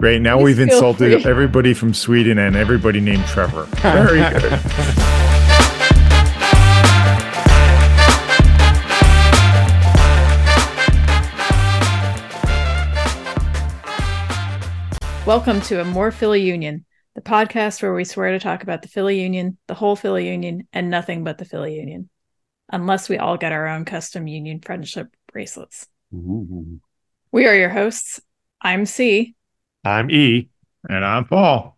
Great. Now Please we've insulted free. everybody from Sweden and everybody named Trevor. Very good. Welcome to a More Philly Union, the podcast where we swear to talk about the Philly Union, the whole Philly Union, and nothing but the Philly Union. Unless we all get our own custom Union friendship bracelets. Ooh. We are your hosts. I'm C. I'm E. And I'm Paul.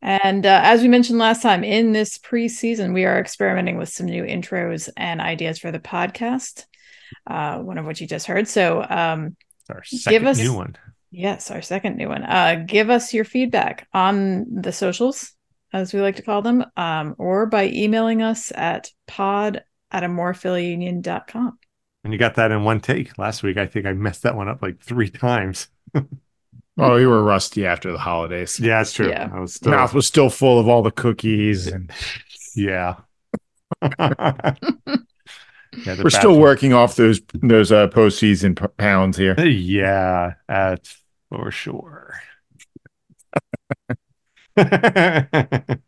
And uh, as we mentioned last time, in this preseason, we are experimenting with some new intros and ideas for the podcast, uh, one of which you just heard. So, um, Our second us- new one. Yes, our second new one. Uh, give us your feedback on the socials, as we like to call them, um, or by emailing us at pod at amorephillyunion.com. And you got that in one take. Last week, I think I messed that one up like three times. Oh, you were rusty after the holidays. Yeah, it's true. Yeah. I was still. Mouth was still full of all the cookies, and Yeah. yeah we're still bathroom- working off those those uh, postseason p- pounds here. Yeah, that's for sure.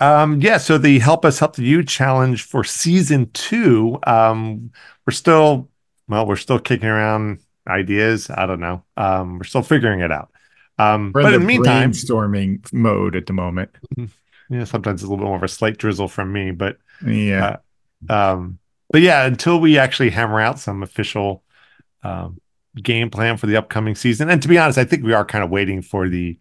um, yeah, so the Help Us Help You challenge for season two. Um, we're still well, we're still kicking around ideas. I don't know. Um, we're still figuring it out. Um, We're but in the the meantime, brainstorming mode at the moment. yeah, sometimes it's a little bit more of a slight drizzle from me, but Yeah, um but yeah until we actually hammer out some official um game plan for the upcoming season and to be honest i think we are kind of waiting for the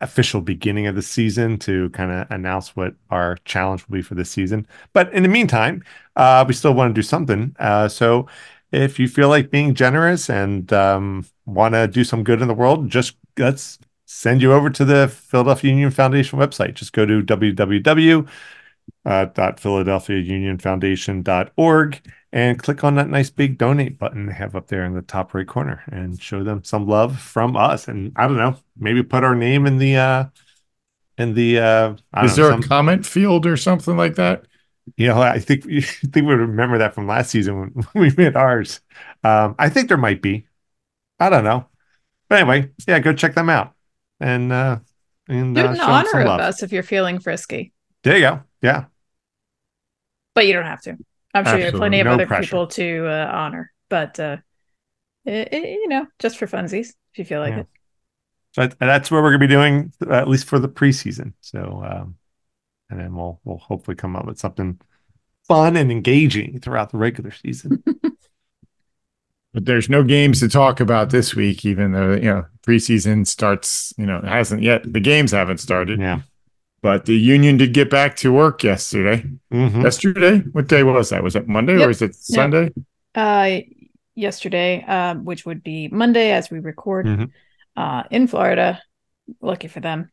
official beginning of the season to kind of announce what our challenge will be for this season but in the meantime uh we still want to do something uh so if you feel like being generous and um want to do some good in the world just let's send you over to the philadelphia union foundation website just go to www uh, dot philadelphiaunionfoundation.org and click on that nice big donate button they have up there in the top right corner and show them some love from us and i don't know maybe put our name in the uh in the uh is know, there some- a comment field or something like that? You know i think i think we remember that from last season when we made ours um i think there might be i don't know but anyway yeah go check them out and uh and Do it uh, in honor of love. us if you're feeling frisky, there you go yeah but you don't have to. I'm sure you have plenty of No other pressure. people to uh, honor, but uh, it, it- you know, just for funsies, if you feel like Yeah. it. So that's what we're going to be doing, at least for the preseason. So, um, and then we'll we'll hopefully come up with something fun and engaging throughout the regular season. But there's no games to talk about this week, even though you know preseason starts. You know, it hasn't yet. The games haven't started, yeah. but the union did get back to work yesterday. Mhm. Yesterday, what day was that? Was it Monday Yep. or was it Sunday? Uh, yesterday, um, which would be Monday as we record Mhm. uh, in Florida. Lucky for them.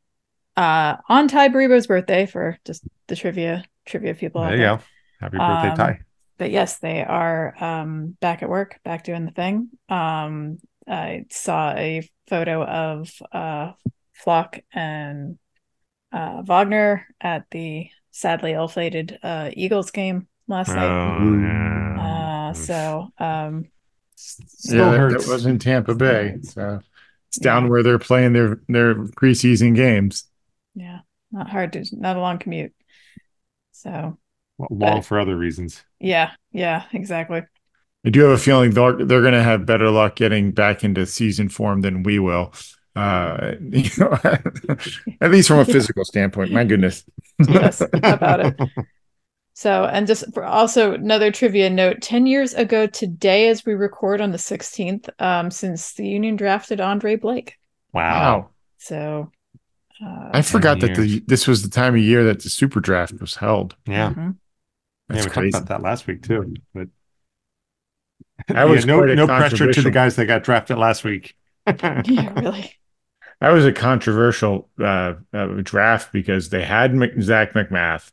Uh, on Tai Baribo's birthday for just the trivia trivia people. out There you go. Happy birthday, Um, Tai. But yes, they are um, back at work, back doing the thing. Um, I saw a photo of uh, Flach and uh, Wagner at the sadly ill-fated uh, Eagles game last night. Oh, yeah. Uh, so um, Still yeah, that, hurts. that was in Tampa Bay. So it's down where they're playing their their preseason games. Yeah, not hard to, not a long commute. So long for other reasons. yeah, yeah, exactly. I do have a feeling they're they're going to have better luck getting back into season form than we will. Uh, you know, at least from a physical standpoint. My goodness. Yes, about it? So, and just for also another trivia note 10 years ago today, as we record on the 16th, um, since the Union drafted Andre Blake. Wow. So, uh, I forgot that the this was the time of year that the super draft was held. Yeah. mhm. That's yeah, we crazy. talked about that last week too. But That was Yeah, no no pressure to the guys that got drafted last week. Yeah, really. That was a controversial uh, uh, draft because they had Mc- Zach McMath.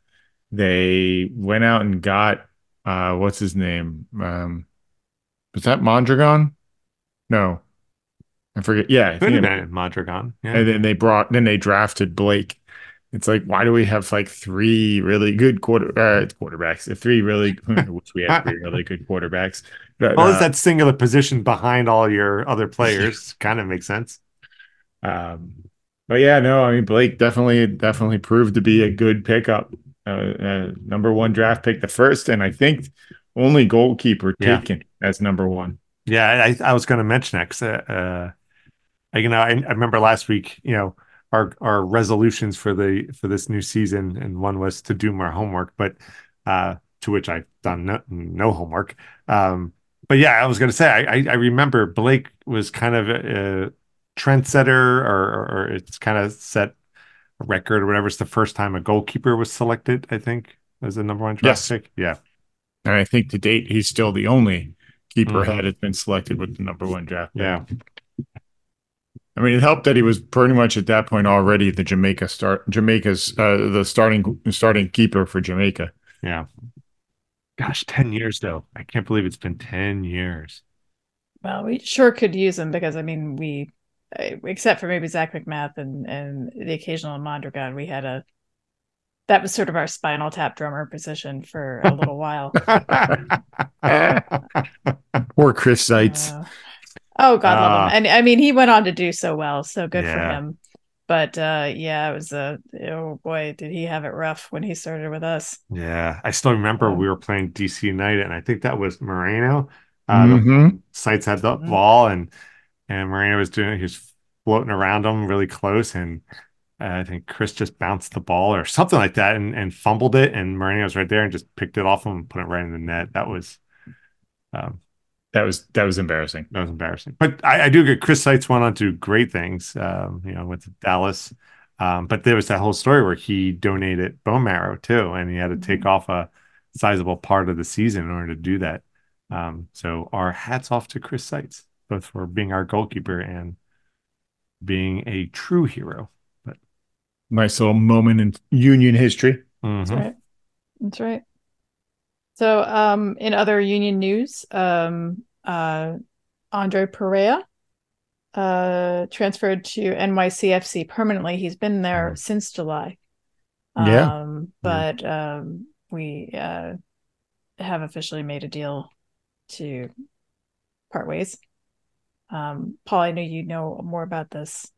They went out and got uh, what's his name? Um, was that Mondragon? No, I forget. Yeah, I Could think have been Mondragon. Yeah. and then they brought then they drafted Blake. It's like why do we have like three really good quarter uh, quarterbacks? Three really which we have three really good quarterbacks. But, well, uh, that singular position behind all your other players. kind of makes sense. Um, but yeah, no, I mean Blake definitely definitely proved to be a good pickup. Uh, uh, number one draft pick, the first, and I think only goalkeeper Yeah. taken as number one. Yeah, I, I was going to mention that 'cause, uh, uh, you know, I, I remember last week, you know, our our resolutions for the for this new season, and one was to do more homework, but uh, to which I've done no, no homework. Um, but yeah, I was going to say, I, I I remember Blake was kind of a, a trendsetter, or, or it's kind of set a record or whatever. It's the first time a goalkeeper was selected, I think, as the number one draft Yes. pick. Yeah, And I think to date, he's still the only keeper Mhm. that has been selected with the number one draft. pick. yeah, I mean, it helped that he was pretty much at that point already the Jamaica start, Jamaica's uh, the starting starting keeper for Jamaica. yeah. Gosh, ten years though. I can't believe it's been ten years. Well, we sure could use him because I mean, we, uh, except for maybe Zach McMath and and the occasional Mondragon, we had a that was sort of our spinal tap drummer position for a little while. Poor Chris Seitz. Uh, oh God, love him. And I mean, he went on to do so well, so good for him. But uh, yeah, it was a oh boy, did he have it rough when he started with us? Yeah, I still remember we were playing DC United, and I think that was Moreno. Uh, the Mhm. Seitz had the Mhm. ball, and and Moreno was doing. He was floating around him really close, and uh, I think Chris just bounced the ball or something like that, and and fumbled it, and Moreno was right there and just picked it off him and put it right in the net. That was. Um, That was that was embarrassing. that was embarrassing. But I, I do get Chris Seitz went on to do great things, um, you know, with Dallas. Um, but there was that whole story where he donated bone marrow too, and he had to take off a sizable part of the season in order to do that. Um, so our hats off to Chris Seitz, both for being our goalkeeper and being a true hero. But nice little moment in Union history. That's Mhm. right. That's right. So, um, in other union news, um, uh, Andre Perea, uh, transferred to NYCFC permanently. He's been there Mhm. since July. Yeah. Um, but um, we uh, have officially made a deal to part ways. Um, Paul, I know you know more about this.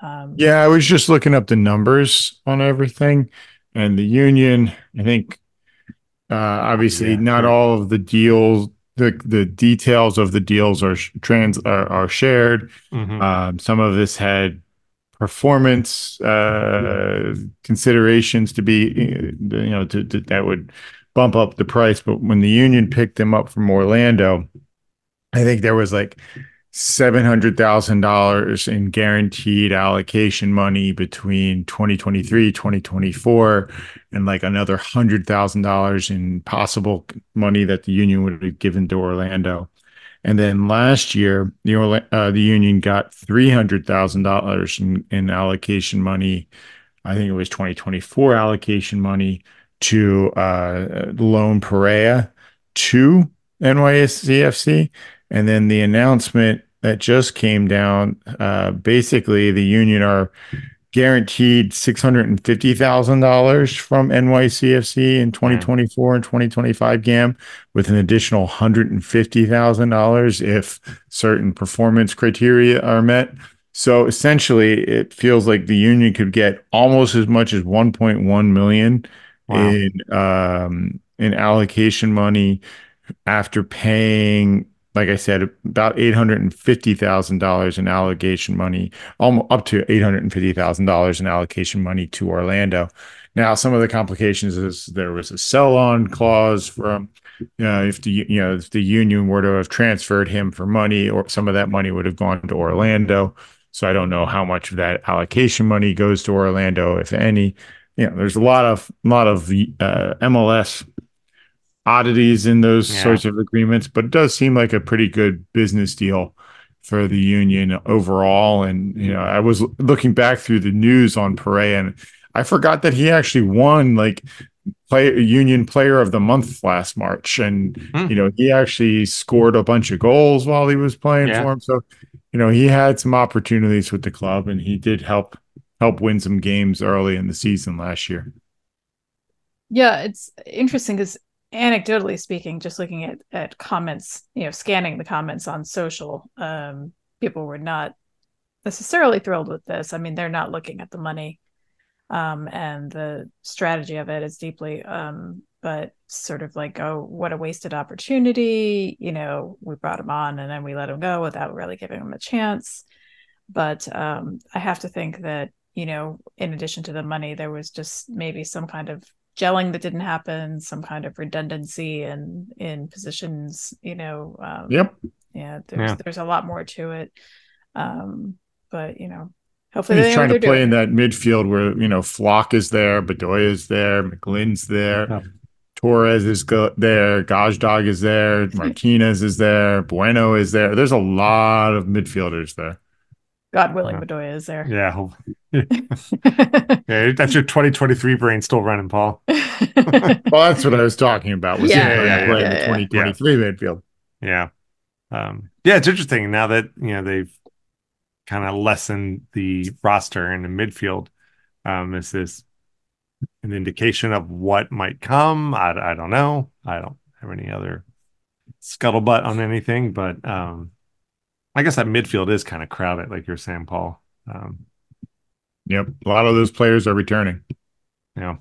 Um, Yeah, I was just looking up the numbers on everything, and the union. I think, obviously, Yeah, not all of the deals, the the details of the deals are sh- trans are, are shared. Mhm. Um, some of this had performance uh, considerations to be, uh, you know, to, to that would bump up the price. But when the union picked them up from Orlando, I think there was like seven hundred thousand dollars in guaranteed allocation money between 2023 2024 and like another hundred thousand dollars in possible money that the union would have given to orlando. And then last year the Orla- uh, the union got three hundred thousand dollars in, in allocation money. I think it was 2024 allocation money to uh, loan perea to nyscfc and then the announcement that just came down, uh, basically the union are guaranteed six hundred and fifty thousand dollars from NYCFC in twenty twenty four and twenty twenty five GAM, with an additional hundred and fifty thousand dollars if certain performance criteria are met. So essentially, it feels like the union could get almost as much as one point one million Wow. in um, in allocation money after paying, like I said, about eight hundred and fifty thousand dollars in allocation money, almost up to eight hundred and fifty thousand dollars in allocation money to Orlando. Now, some of the complications is there was a sell-on clause from, you know, if the you know if the union were to have transferred him for money, or some of that money would have gone to Orlando. So I don't know how much of that allocation money goes to Orlando, if any. You know, there's a lot of lot of uh, MLS oddities in those Yeah. sorts of agreements, but it does seem like a pretty good business deal for the union overall. And you know, I was looking back through the news on Perea, and I forgot that he actually won like play union player of the month last March, and Hmm. you know he actually scored a bunch of goals while he was playing Yeah. for him. So you know he had some opportunities with the club, and he did help help win some games early in the season last year. Yeah, it's interesting because anecdotally speaking, just looking at at comments, you know, scanning the comments on social, um, people were not necessarily thrilled with this. I mean, they're not looking at the money um, and the strategy of it is deeply, um, but sort of like, oh, what a wasted opportunity. You know, we brought him on and then we let him go without really giving him a chance. But um, I have to think that, you know, in addition to the money, there was just maybe some kind of gelling that didn't happen, some kind of redundancy in in positions, you know. Um, Yep. Yeah, there's Yeah. there's a lot more to it. Um, but you know, hopefully He's they know trying to play doing. in that midfield where you know Flach is there, Bedoya is there, McGlynn's there, Yeah. Torres is go- there, Gazdag is there, Martinez is there, Bueno is there. There's a lot of midfielders there. God willing, Yeah. Bedoya is there. Yeah. hope- yeah. That's your 2023 brain still running, Paul. Well, that's what I was talking about. Was Yeah, him trying yeah, play yeah, in the yeah. 2023 midfield. Yeah. Um, yeah, it's interesting now that you know they've kind of lessened the roster in the midfield. Um, is this an indication of what might come? I, I don't know. I don't have any other scuttlebutt on anything, but um, I guess that midfield is kind of crowded, like you're saying, Paul. Um, Yep, a lot of those players are returning. Yeah,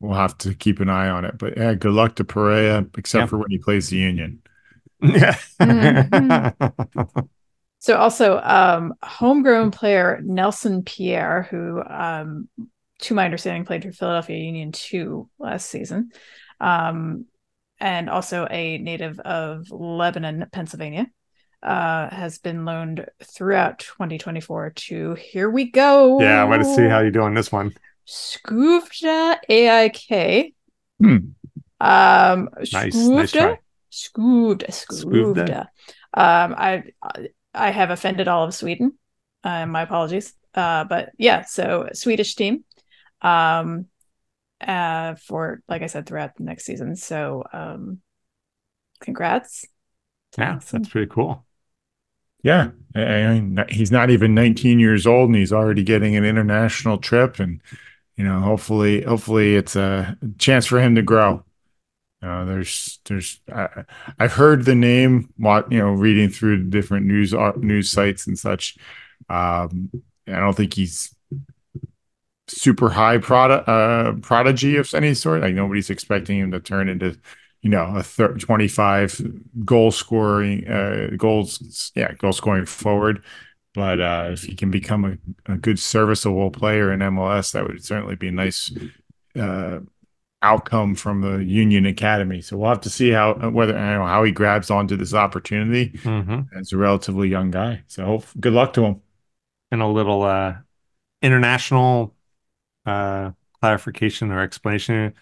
We'll have to keep an eye on it. But yeah, good luck to Perea, except Yeah. for when he plays the Union. yeah. Mhm. So also um homegrown player Nelson Pierre, who um to my understanding played for Philadelphia Union 2 last season. Um and also a native of Lebanon, Pennsylvania. Uh, has been loaned throughout 2024 to here we go. yeah, I want to see how you're doing this one. Skuvda AIK. Hmm. Um, Nice, nice try. Skuvda. Skuvda. Um, I I have offended all of Sweden. Uh, my apologies. Uh, but yeah, so Swedish team. Um, uh, for like I said, throughout the next season. So, um, congrats. Yeah, that's pretty cool. Yeah, I mean, he's not even 19 years old, and he's already getting an international trip, and you know, hopefully, hopefully, it's a chance for him to grow. Uh, there's, there's, I, I've heard the name, you know, reading through different news uh, news sites and such. Um, I don't think he's super high product uh, prodigy of any sort. Like nobody's expecting him to turn into, you know, a thir- 25 goal scoring uh, goals, yeah, goal scoring forward. But uh, if he can become a, a good serviceable player in MLS, that would certainly be a nice uh, outcome from the Union Academy. So we'll have to see how whether I don't know how he grabs onto this opportunity hmm as a relatively young guy. So hope, good luck to him. And a little uh, international uh, clarification or explanation.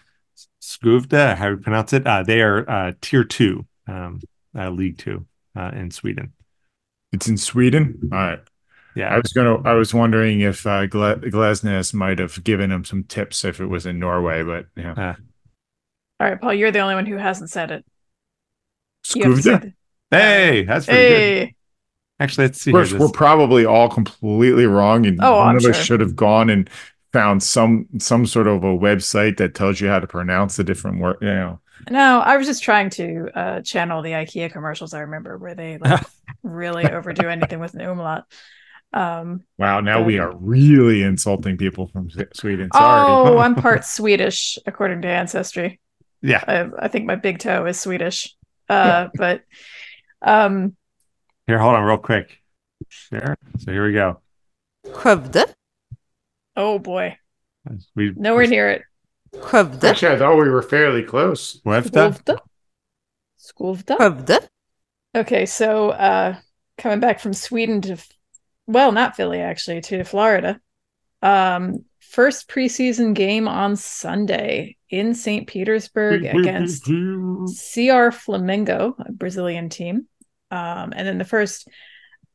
Skuvda, how do you pronounce it? Uh, they are uh, tier two, um, uh, League Two uh, in Sweden. It's in Sweden. All right. Yeah. I Yeah, was gonna. I was wondering if uh, Gle- Glesnes might have given him some tips if it was in Norway, but yeah. All right, Paul, you're the only one who hasn't said it. You have to say Skuvda. the- hey, that's pretty good. Hey, Actually, let's see. We're, here. we're probably all completely wrong, and Oh, one I'm of us should have gone and found some some sort of a website that tells you how to pronounce the different word. You know, no, I was just trying to uh, channel the IKEA commercials I remember where they like really overdo anything with an umlaut. Um, wow. Now But- we are really insulting people from Sweden. Sorry. oh, I'm part Swedish according to Ancestry. yeah, I, I think my big toe is Swedish. Uh, but um, here, hold on, real quick. Share. So here we go. Skövde, oh boy, We nowhere near it. Skövde, Actually, I thought we were fairly close. Skövde. Skövde. Okay, so uh coming back from Sweden to well, not Philly actually, to Florida. Um first preseason game on Sunday in St. Petersburg against CR Flamengo, a Brazilian team. Um and then the first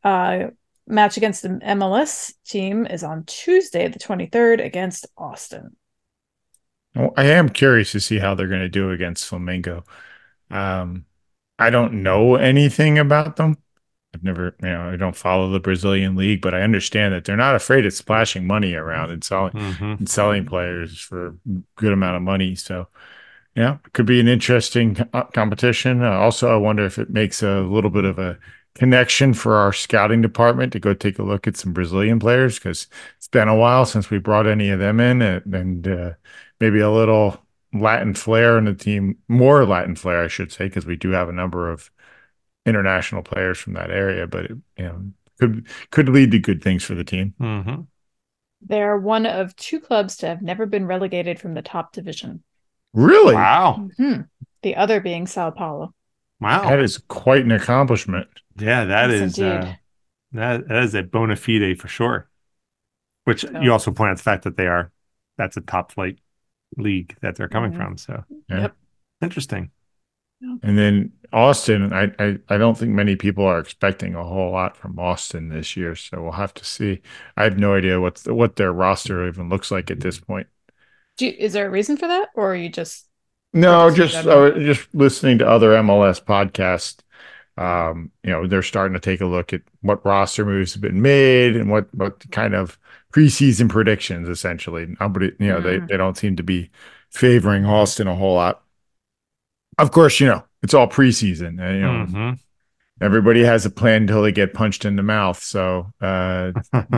uh match against the MLS team is on Tuesday the 23rd against Austin. Well, I am curious to see how they're going to do against Flamingo. Um, I don't know anything about them. I've never, you know, I don't follow the Brazilian league, but I understand that they're not afraid of splashing money around and selling Mhm. and selling players for a good amount of money. So, yeah, it could be an interesting uh, competition. Uh, also, I wonder if it makes a little bit of a connection for our scouting department to go take a look at some Brazilian players because it's been a while since we brought any of them in, and, and uh, maybe a little Latin flair in the team, more Latin flair, I should say, because we do have a number of international players from that area. But it, you know, could could lead to good things for the team. Mhm. They're one of two clubs to have never been relegated from the top division. Really, Wow. Mhm. The other being Sao Paulo. Wow. that is quite an accomplishment. Yeah, that Yes, is uh, that that is a bona fide for sure. Which So- you also point out the fact that they are that's a top flight league that they're coming Mhm. from. So Yeah. Yep. interesting. And then Austin, I, I I don't think many people are expecting a whole lot from Austin this year, so we'll have to see. I have no idea what what their roster even looks like at this point. Do you, is there a reason for that, or are you just No, just just uh, just listening to other MLS podcasts. Um, you know, they're starting to take a look at what roster moves have been made and what what kind of preseason predictions essentially. Nobody, you know, they Mm. they don't seem to be favoring Austin a whole lot. Of course, you know, it's all preseason. And, you know, Mhm. everybody has a plan until they get punched in the mouth. So uh,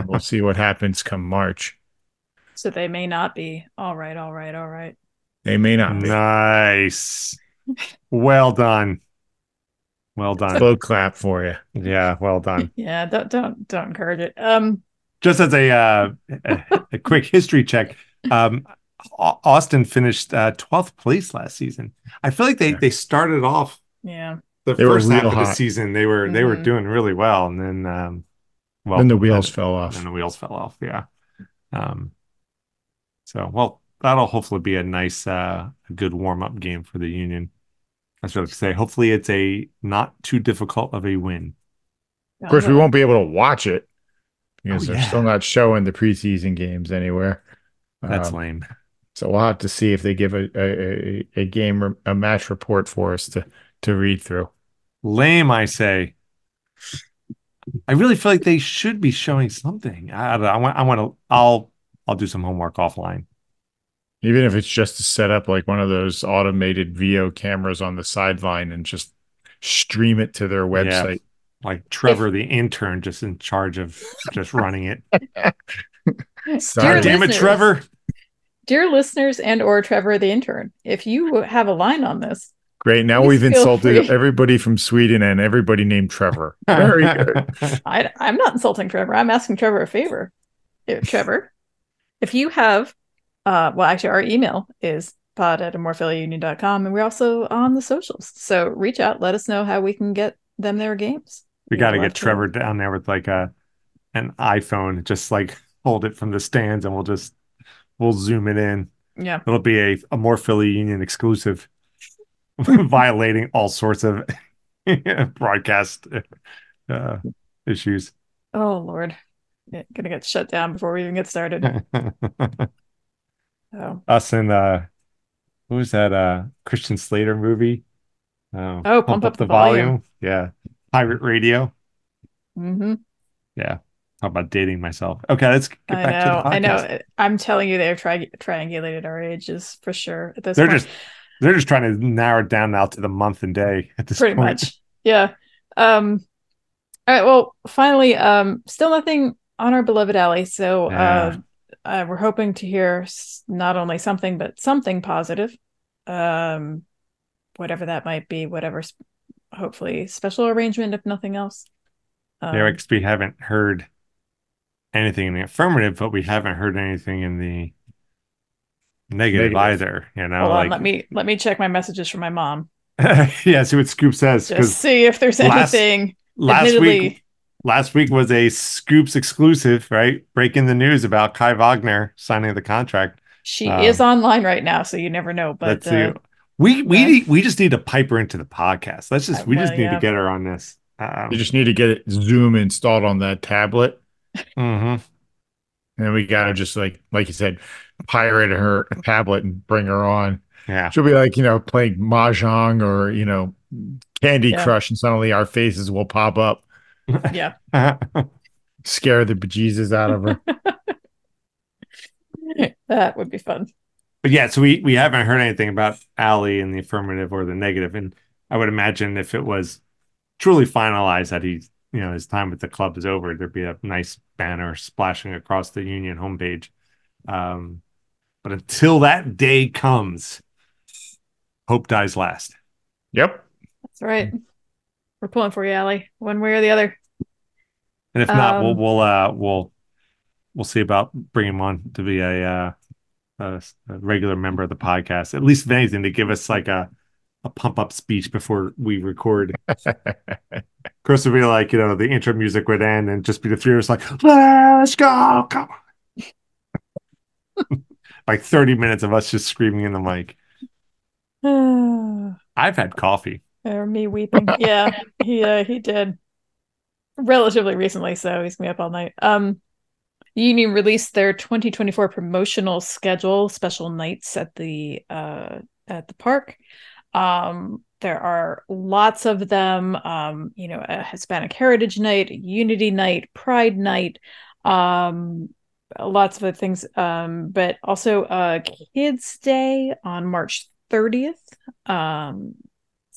we'll see what happens come March. so they may not be all right, all right, all right. They may not be. nice. Well done. Well done. Slow clap for you. Yeah, well done. Yeah, don't don't don't encourage it. Um, Just as a uh, a, a quick history check, um, Austin finished uh, 12th place last season. I feel like they Yeah. they started off yeah, the They first half real of the season. They were they were Mhm. doing really well, and then um, well, then the wheels then- fell off. And the wheels fell off. Yeah. Um. So well, that'll hopefully be a nice, uh, a good warm up game for the Union. That's what I was say. Hopefully, it's a not too difficult of a win. Of course, we won't be able to watch it because Oh, they're yeah. still not showing the preseason games anywhere. That's Um, lame. so we'll have to see if they give a a, a, a game re- a match report for us to to read through. Lame, I say. I really feel like they should be showing something. I don't know. I want. I want to. I'll. I'll do some homework offline. Even if it's just to set up like one of those automated Veo cameras on the sideline and just stream it to their website. Like Trevor, the intern, just in charge of just running it. Sorry. Dear oh, Damn it, Trevor! dear listeners and or Trevor the intern, if you have a line on this, Great. Now we've insulted free. everybody from Sweden and everybody named Trevor. Very good. I, I'm not insulting Trevor. I'm asking Trevor a favor. If, Trevor, if you have, uh, well, actually, our email is pod at amorephillyunion.com and we're also on the socials. So reach out, let us know how we can get them their games. We got to get Trevor down there with like a an iPhone, just like hold it from the stands, and we'll just we'll zoom it in. Yeah. It'll be a, a more Philly Union exclusive, violating all sorts of broadcast uh, issues. Oh, Lord. Yeah, gonna get shut down before we even get started. So, Us and uh, what was that uh Christian Slater movie? Oh, Oh, Pump Up the Volume. Yeah, Pirate Radio. Mm-hmm. Yeah. How about dating myself? Okay, let's get I back know, to the I know. I'm telling you, they've tri- triangulated our ages for sure at this They're point. just they're just trying to narrow it down now to the month and day at this pretty point. much yeah um all right well finally um still nothing on our beloved alley so uh, uh we're hoping to hear not only something but something positive um whatever that might be whatever s- hopefully special arrangement if nothing else um, Yeah, because we haven't heard anything in the affirmative, but we haven't heard anything in the negative, Negative. either. You know, hold on let me let me check my messages from my mom yeah, see what Scoop says. just see if there's last- anything last admittedly- week, last week was a Scoops exclusive, right? Breaking the news about Kai Wagner signing the contract. she um, is online right now so you never know but Let's see. uh, We we yeah. need, we just need to pipe her into the podcast. Let's just Uh, we just well, need yeah. to get her on this. Um, You just need to get it Zoom installed on that tablet. mhm. And we gotta just like like you said, pirate her tablet and bring her on. Yeah. She'll be like, you know, playing Mahjong or, you know, Candy Yeah. Crush, and suddenly our faces will pop up, yeah scare the bejesus out of her. that would be fun But yeah, so we we haven't heard anything about Ali in the affirmative or the negative. negative, and I would imagine if it was truly finalized that he you know his time with the club is over, there'd be a nice banner splashing across the Union homepage. Um, but until that day comes, hope dies last. Yep. That's right. We're pulling for you, Allie, one way or the other. And if not, we'll Um, we'll uh we'll we'll see about bringing him on to be a uh a, a regular member of the podcast. At least if anything, to give us like a a pump up speech before we record. Chris would be like, you know, the intro music would end and just be the three of us like, let's go, come on. like 30 minutes of us just screaming in the mic. I've had coffee. Me weeping. Yeah, he uh, he did relatively recently, so he's gonna be up all night. Um, Union released their 2024 promotional schedule, special nights at the uh at the park. Um, there are lots of them. Um, you know, a Hispanic Heritage Night, Unity Night, Pride Night, um, lots of other things. Um, but also uh Kids Day on March 30th. Um,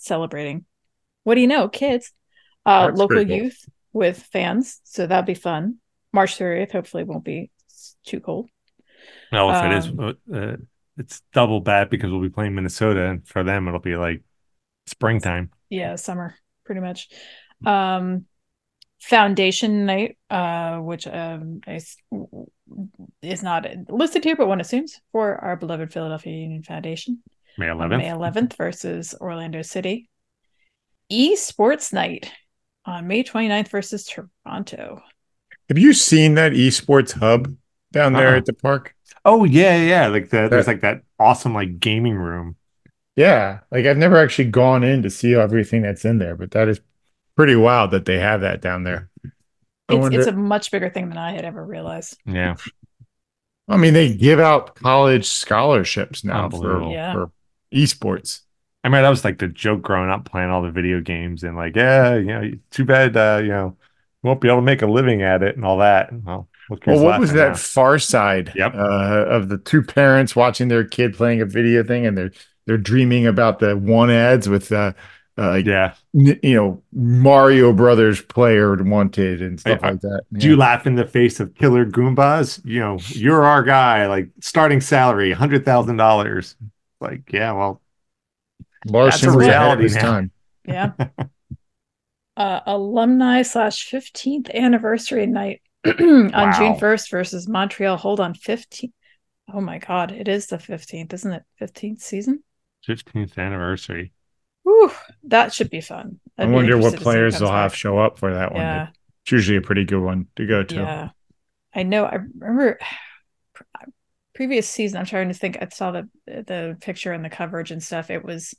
celebrating. What do you know, kids? Uh, That's local cool. youth with fans, so that'd be fun. March 30th, hopefully, won't be too cold. No, if it is, Um, uh, it's double bad because we'll be playing Minnesota, and for them it'll be like springtime. Yeah, summer, pretty much. Um, Foundation Night, uh, which um is, is not listed here, but one assumes for our beloved Philadelphia Union Foundation. May on 11th. May 11th versus Orlando City. Esports Night on May 29th versus Toronto. Have you seen that esports hub down there Uh-uh. at the park? Oh yeah, yeah, yeah. Like the, there's like that awesome like gaming room. Yeah. Like I've never actually gone in to see everything that's in there, but that is pretty wild that they have that down there. It's, wonder- it's a much bigger thing than I had ever realized. Yeah, I mean, they give out college scholarships now for, Yeah. for esports. I mean that was like the joke growing up playing all the video games and like yeah, you know, too bad uh, you know, you won't be able to make a living at it and all that. Well, Well, what was that now. far side Yep. uh, of the two parents watching their kid playing a video thing and they're they're dreaming about the one ads with uh, uh Yeah. n- you know Mario Brothers player wanted and stuff I- like that. Do you laugh in the face of killer Goombas? You know, you're our guy. Like starting salary, hundred thousand dollars. Like, yeah, well, Larson That's a was ahead of reality now. time. Yeah. uh, alumni slash 15th anniversary night on Wow. June 1st versus Montreal. Hold on, 15th. Oh my God, it is the 15th, isn't it? 15th season? fifteenth anniversary. Whew, that should be fun. I I'd be wonder what interested to see who players they'll have show up for that one. Yeah. It's usually a pretty good one to go to. Yeah. I know. I remember previous season. I'm trying to think. I saw the the picture and the coverage and stuff. It was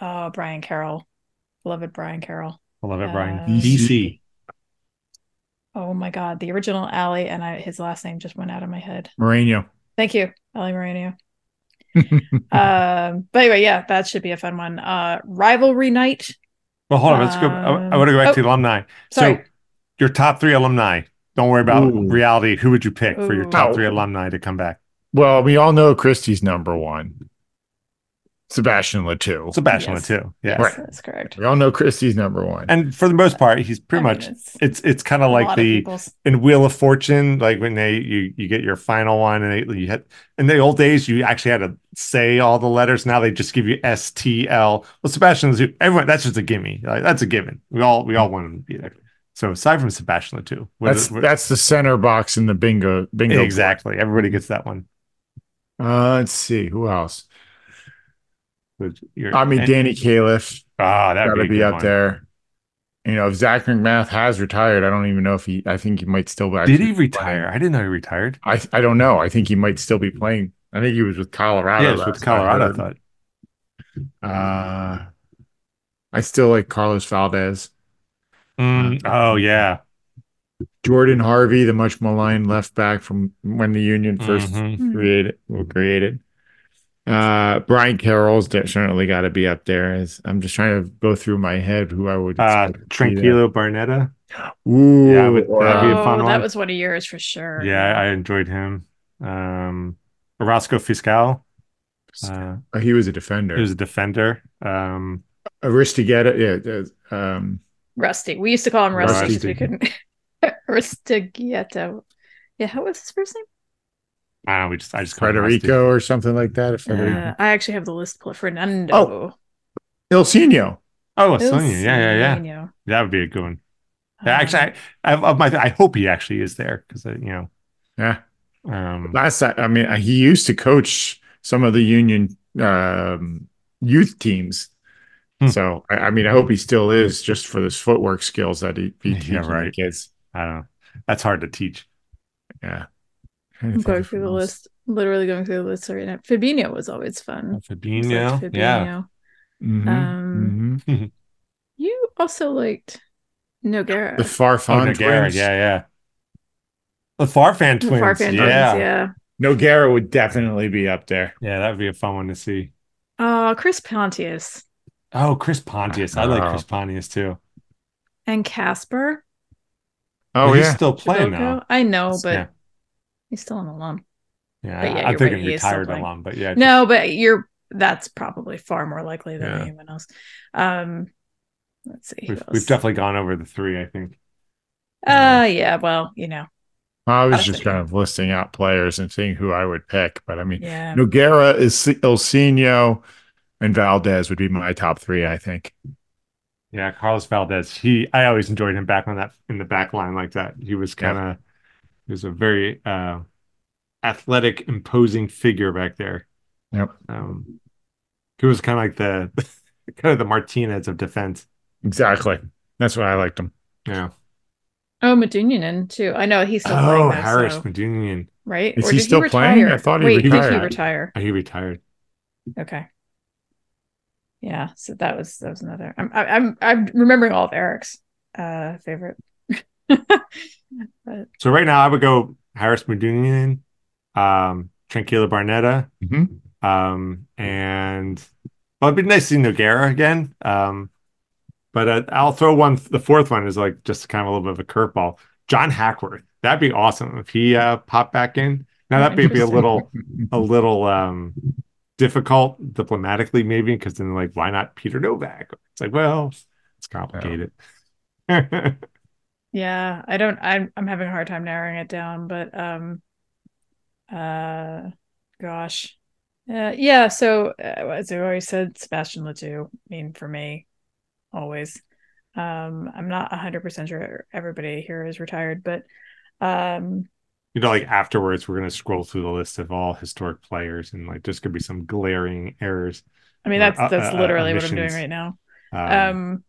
oh Brian Carroll, beloved Brian Carroll. I love it, Brian. Uh, DC. Oh my God, the original Alley, and I, his last name just went out of my head. Moreno. Thank you, Ali Moreno. um, but anyway, yeah, that should be a fun one. Uh, rivalry night. Well, hold on. Let's go. I, I want to go back Um, to the alumni. Sorry. So, your top three alumni. Don't worry about Ooh. reality. Who would you pick for your top three alumni to come back? well, we all know Christie's number one. Sebastian Le Toux. Sebastian Yes. Le Toux. Yeah. Yes, Right. that's correct. We all know Christie's number one. And for the most part, he's pretty I mean, much. it's It's it's kind of like lot of the in Wheel of Fortune, like when they you you get your final one, and they, you had in the old days you actually had to say all the letters. Now they just give you S T L. Well, Sebastian Le Toux, everyone that's just a gimme. Like, that's a given. We all we all want him to be there. So aside from Sebastian what- that's that's the center box in the bingo bingo. board. exactly everybody gets that one. Uh, let's see who else. I mean, and- Danny Califf ah, that'd got to be, be up one. there. You know, if Zach McMath has retired, I don't even know if he. I think he might still. Did he be retire? playing. I didn't know he retired. I I don't know. I think he might still be playing. I think he was with Colorado. yes, with Colorado. I thought. Uh, I still like Carlos Valdez, Mm, oh yeah. Jordan Harvey, the much maligned left back from when the Union 1st Mhm. Hmm. created were created. Uh, Brian Carroll's certainly got to be up there. As I'm just trying to go through my head who I would. Uh, expect to be there. Tranquillo Barnetta. Ooh, Yeah, but or, that'd be a oh, fun that one. was one of yours for sure. Yeah, I enjoyed him. Um, Orozco Fiscal. Uh, uh, he was a defender. he was a defender. Um, Aristeguieta, yeah. Um, Rusty. We used to call him Rusty Rusty. because we couldn't. Rustigietto. Yeah, how was his first name? I don't know. We just I just call him Rusty. Federico or something like that. If Uh, I actually have the list. pulled. Fernando. Oh. Ilsinho. Oh, Sonia. Yeah, yeah, yeah. Ilsinho. That would be a good one. Yeah, Um, actually, I, I, of my, I hope he actually is there because you know, Yeah. um, Last time, I mean, he used to coach some of the union um, youth teams. Hmm. So, I, I mean, I hope he still is just for his footwork skills that he, he Yeah, teaches the right. kids. I don't know. That's hard to teach. Yeah. I'm going through the list. Literally going through the list right now. Fabinho was always fun. Just Fabinho, liked yeah. Fabinho. Mhm, Um, mhm. You also liked Nogueira. The Oh, Farfan Nogueira, twins. yeah, yeah. The Farfan The twins, Farfan twins, yeah. yeah. Nogueira would definitely be up there. yeah, that would be a fun one to see. Oh, Chris Pontius Oh, Chris Pontius, I like Oh. Chris Pontius too. and Kacper. Oh, But he's yeah. still playing Przybyłko. now. I know, but yeah, he's still an alum. yeah. But yeah, I'm you're thinking right, he retired playing. alum, but yeah, No, but you're that's probably far more likely than Yeah. anyone else. Um, let's see. we've, we've definitely gone over the three. I think. Uh, yeah. Well, you know, I was Gotta just say. kind of listing out players and seeing who I would pick. But I mean, yeah. Nogueira, is Ilsinho, and Valdez would be my top three, I think. Yeah, Carlos Valdez. He, I always enjoyed him back on that in the back line like that. He was kind of, he was a very uh, athletic, imposing figure back there. Yep. Um, he was kind of like the, kind of the Martinez of defense. Exactly. That's why I liked him. Yeah. Oh, Medunjanin too. I know he's still playing. Oh, Harris so- Medunjanin. right? Is or he did still he playing? I thought he Wait, did he retired. retire? Oh, he retired. Okay. Yeah, so that was that was another. I'm I- I'm I'm remembering all of Eric's uh favorite. but So right now I would go Haris Medunjanin, um, Tranquillo Barnetta, Mhm. um, and well, it'd be nice to see Nogueira again. Um, but uh, I'll throw one. The fourth one is like just kind of a little bit of a curveball. John Hackworth. That'd be awesome if he uh, popped back in. Now that may be a little a little um difficult diplomatically, maybe because then like why not Peter Nowak? It's like well, it's complicated. yeah, I don't. I'm I'm having a hard time narrowing it down, but um, uh, gosh, uh, yeah. So uh, as I always said, Sebastian Le Toux. I mean, for me, always. Um, I'm not hundred percent sure everybody here is retired, but um, you know, like afterwards, we're gonna scroll through the list of all historic players, and like there's gonna be some glaring errors. I mean Or, that's uh, that's uh, literally what I'm doing right now. Um, Um,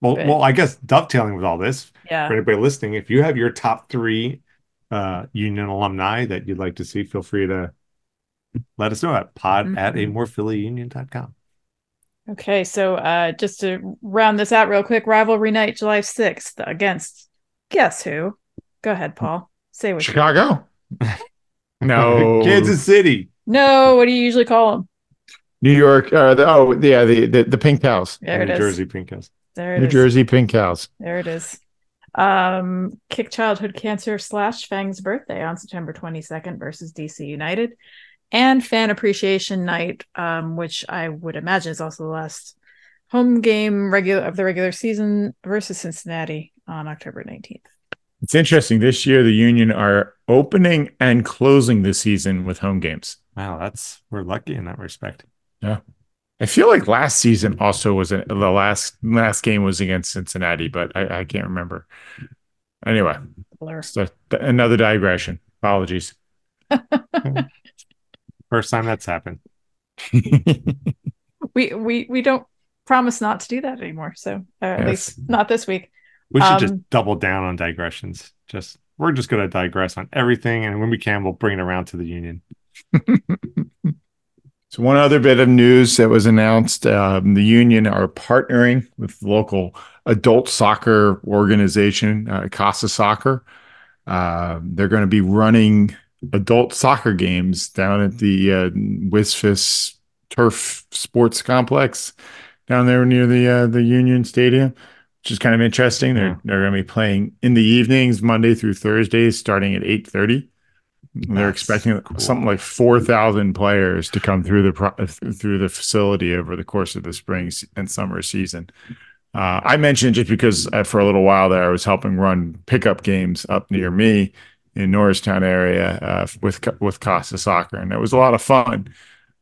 well, but- well, I guess dovetailing with all this, yeah. for anybody listening, if you have your top three uh, union alumni that you'd like to see, feel free to let us know at pod at a more phillyunion.com. Okay, so uh just to round this out real quick, rivalry night July 6th against guess who? Go ahead, Paul. Say what Chicago? No. Kansas City. No, what do you usually call them? New York. Uh, the, oh, yeah, the, the, the Pink House. There New it is. Jersey Pink House. There it New is. Jersey Pink Cows. There it is. Um, kick childhood cancer slash Phang's birthday on September 22nd versus DC United, and fan appreciation night, um, which I would imagine is also the last home game regular of the regular season versus Cincinnati on October 19th. It's interesting. This year, the Union are opening and closing the season with home games. Wow, that's we're lucky in that respect. Yeah. I feel like last season also was a, the last last game was against Cincinnati, but I, I can't remember. Anyway, so th- another digression. Apologies. First time that's happened. We we we don't promise not to do that anymore. So uh, at Yes. least not this week. We should Um, just double down on digressions. Just we're just gonna digress on everything, and when we can, we'll bring it around to the union. So one other bit of news that was announced: um, the union are partnering with local adult soccer organization, uh, Casa Soccer. Uh, they're going to be running adult soccer games down at the uh, Wisfis Turf Sports Complex down there near the uh, the Union Stadium, which is kind of interesting. They're they're going to be playing in the evenings, Monday through Thursday, starting at eight thirty. They're That's expecting cool. something like four thousand players to come through the pro- through the facility over the course of the spring and summer season. Uh, I mentioned just because uh, for a little while there, I was helping run pickup games up near me in Norristown area uh, with with Casa Soccer, and it was a lot of fun.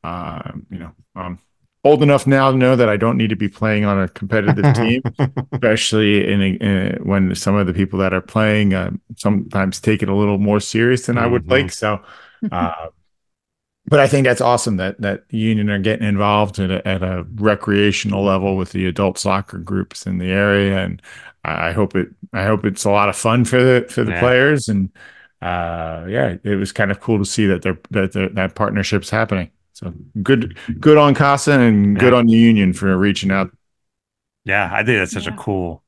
Um, you know, I'm old enough now to know that I don't need to be playing on a competitive team, especially in, a, in a, when some of the people that are playing uh, sometimes take it a little more serious than I would Mhm. like. So, uh, but I think that's awesome that that Union are getting involved at a, at a recreational level with the adult soccer groups in the area, and I, I hope it I hope it's a lot of fun for the for the Yeah. players, and uh, yeah, it was kind of cool to see that they're that they're, that partnership's happening. So good good on Casa and good Yeah. on the Union for reaching out. yeah, I think that's such Yeah. a cool,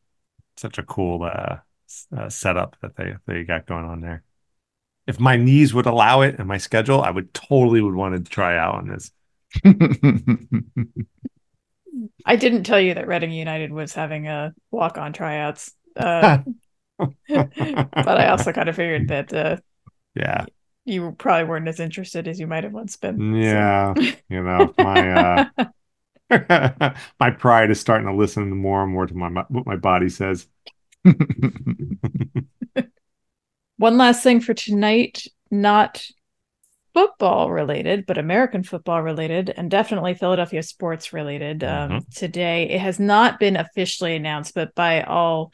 such a cool uh, uh, setup that they they got going on there. If my knees would allow it and my schedule, I would totally would want to try out on this. I didn't tell you that Reading United was having a walk on tryouts. Uh, but I also kind of figured that uh, yeah, you probably weren't as interested as you might have once been. so. yeah, you know my uh, my pride is starting to listen more and more to my what my body says. One last thing for tonight, not football related, but American football related, and definitely Philadelphia sports related. Um, today, it has not been officially announced, but by all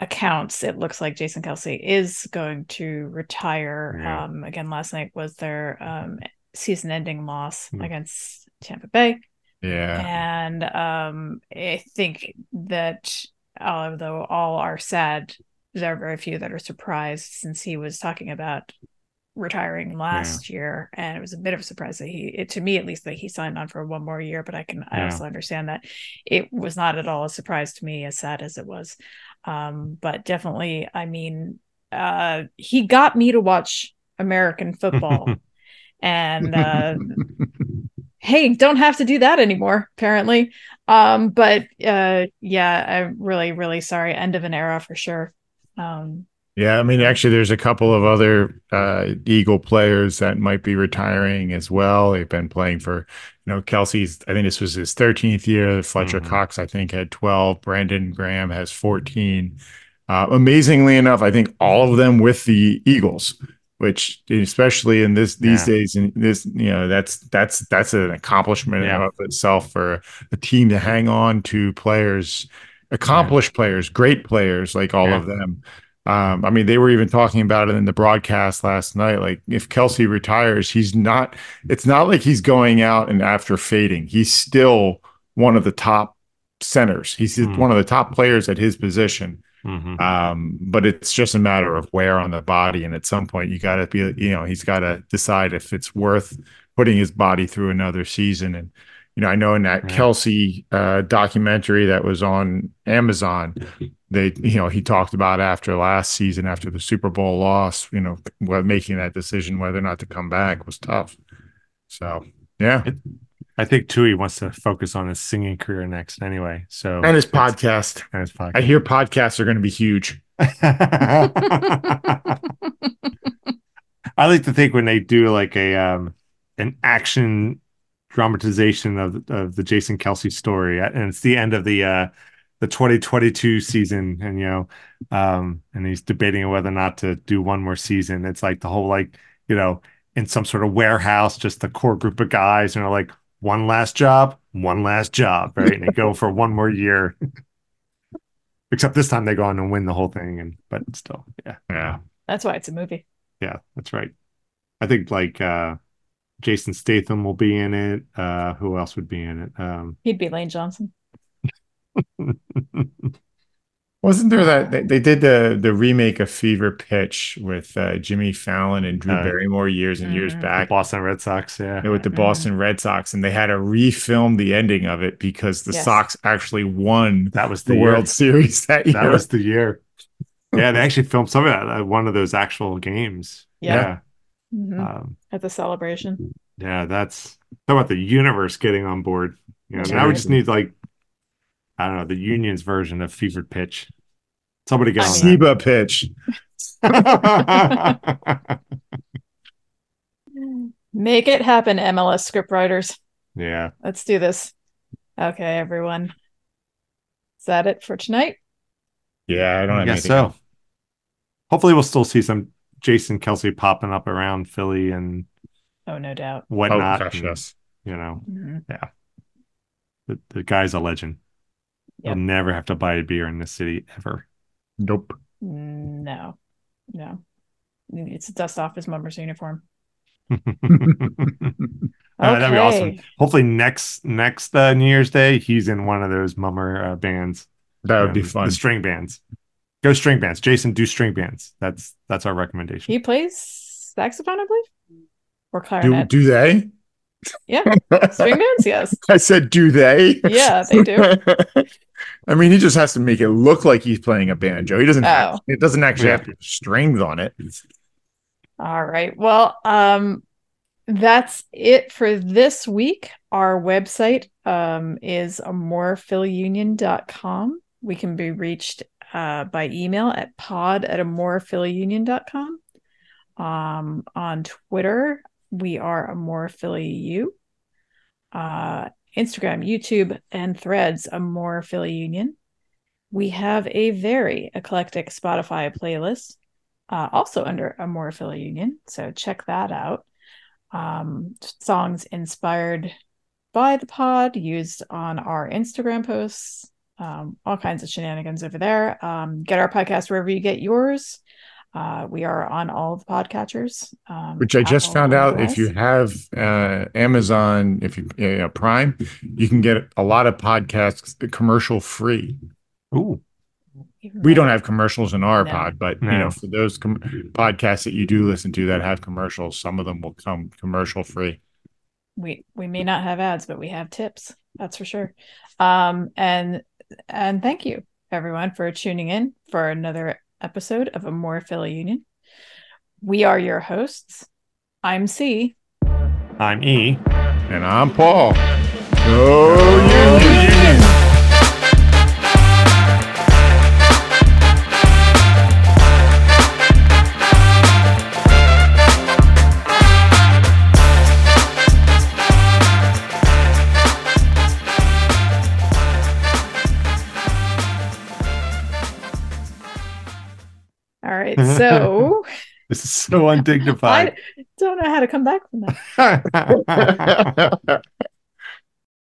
accounts, it looks like Jason Kelce is going to retire. Yeah. Um, again, last night was their um, season ending loss Hmm. against Tampa Bay. yeah, And um, I think that although all are sad, there are very few that are surprised since he was talking about retiring last year. And it was a bit of a surprise that he, it, to me at least, that he signed on for one more year. But I can, I also understand that it was not at all a surprise to me, as sad as it was. Um, but definitely, I mean, uh, he got me to watch American football. and uh, hey don't have to do that anymore apparently. Um but uh yeah i'm really really sorry. End of an era for sure. Um Yeah, I mean, actually, there's a couple of other uh, Eagle players that might be retiring as well. They've been playing for, you know, Kelce's. I think this was his 13th year. Fletcher Mhm. Cox, I think, had 12. Brandon Graham has 14. Uh, amazingly enough, I think all of them with the Eagles, which especially in this these Yeah. days, and this, you know, that's that's that's an accomplishment in Yeah. and of itself for a team to hang on to players, accomplished players, great players like all Yeah. of them. Um, I mean, they were even talking about it in the broadcast last night. Like, if Kelce retires, he's not, it's not like he's going out and after fading. He's still one of the top centers. He's Hmm. one of the top players at his position. Mhm. Um, but it's just a matter of where on the body. And at some point, you got to be, you know, he's got to decide if it's worth putting his body through another season. And, you know, I know in that Right. Kelce uh, documentary that was on Amazon, they, you know, he talked about after last season, after the Super Bowl loss, you know, what making that decision whether or not to come back was tough. So, yeah. I think Tui wants to focus on his singing career next anyway. So And his podcast. and his podcast. I hear podcasts are going to be huge. I like to think when they do like a um an action dramatization of of the Jason Kelce story, and it's the end of the uh the 2022 season, and you know, um, and he's debating whether or not to do one more season. It's like the whole like you know in some sort of warehouse, just the core group of guys, and are like one last job, one last job, right? and they go for one more year. Except this time they go on and win the whole thing, and but still, yeah, Yeah. that's why it's a movie yeah, that's right. I think like uh Jason Statham will be in it. Uh who else would be in it? Um he'd be lane johnson Wasn't there that they, they did the the remake of Fever Pitch with uh, Jimmy Fallon and Drew Uh, Barrymore years and years Mhm. the back Boston Red Sox, yeah. with the Mhm. Boston Red Sox, and they had to refilm the ending of it because the Yes. Sox actually won That was the, the. World Series that year. That was the year. Yeah, they actually filmed some of that at one of those actual games. Yeah. Yeah. Mhm. Um, at the celebration yeah, that's talk about the universe getting on board. You know, That's now we just need like I don't know, the union's version of fevered pitch. Somebody get I on mean- Seba pitch. make it happen mls script writers yeah. let's do this okay everyone Is that it for tonight? Yeah, I don't I have guess anything so. Hopefully, we'll still see some Jason Kelce popping up around Philly and Oh, no doubt. Oh whatnot. gosh, and, yes. You know, Mhm. the, the guy's a legend. Yep. You'll never have to buy a beer in this city ever. Nope. No, no. It's needs to dust off his mummer's uniform. Uh, that'd be awesome. Hopefully next next uh, New Year's Day he's in one of those mummer uh, bands. That would be um, fun. The string bands. Go string bands. Jason, do string bands. That's that's our recommendation. He plays saxophone, I believe, or Do clarinet. do they? Yeah. String bands, yes. I said, do they? Yeah, they do. I mean, he just has to make it look like he's playing a banjo. He doesn't. Have, Oh. it doesn't actually Yeah. have to strings on it. All right. Well, um, that's it for this week. Our website um, is amorephillyunion.com. We can be reached uh, by email at pod at amorephillyunion.com. Um, on Twitter, we are amorephillyu. Uh, Instagram, YouTube, and threads, a more Philly Union. We have a very eclectic Spotify playlist uh, also under a more Philly Union. So check that out. Um, songs inspired by the pod, used on our Instagram posts, um, all kinds of shenanigans over there. Um, get our podcast wherever you get yours. Uh, we are on all of the podcatchers. Um, Which I just Apple, found out. If you have uh, Amazon, if you uh, Prime, you can get a lot of podcasts commercial free. Ooh. We don't have commercials in our No. pod, but you know, for those com- podcasts that you do listen to that have commercials, some of them will come commercial free. we we may not have ads but we have tips that's for sure um and and thank you everyone for tuning in for another episode of a more philly union we are your hosts i'm c I'm E. And I'm Paul. Oh, Union! so This is so undignified. i don't know how to come back from that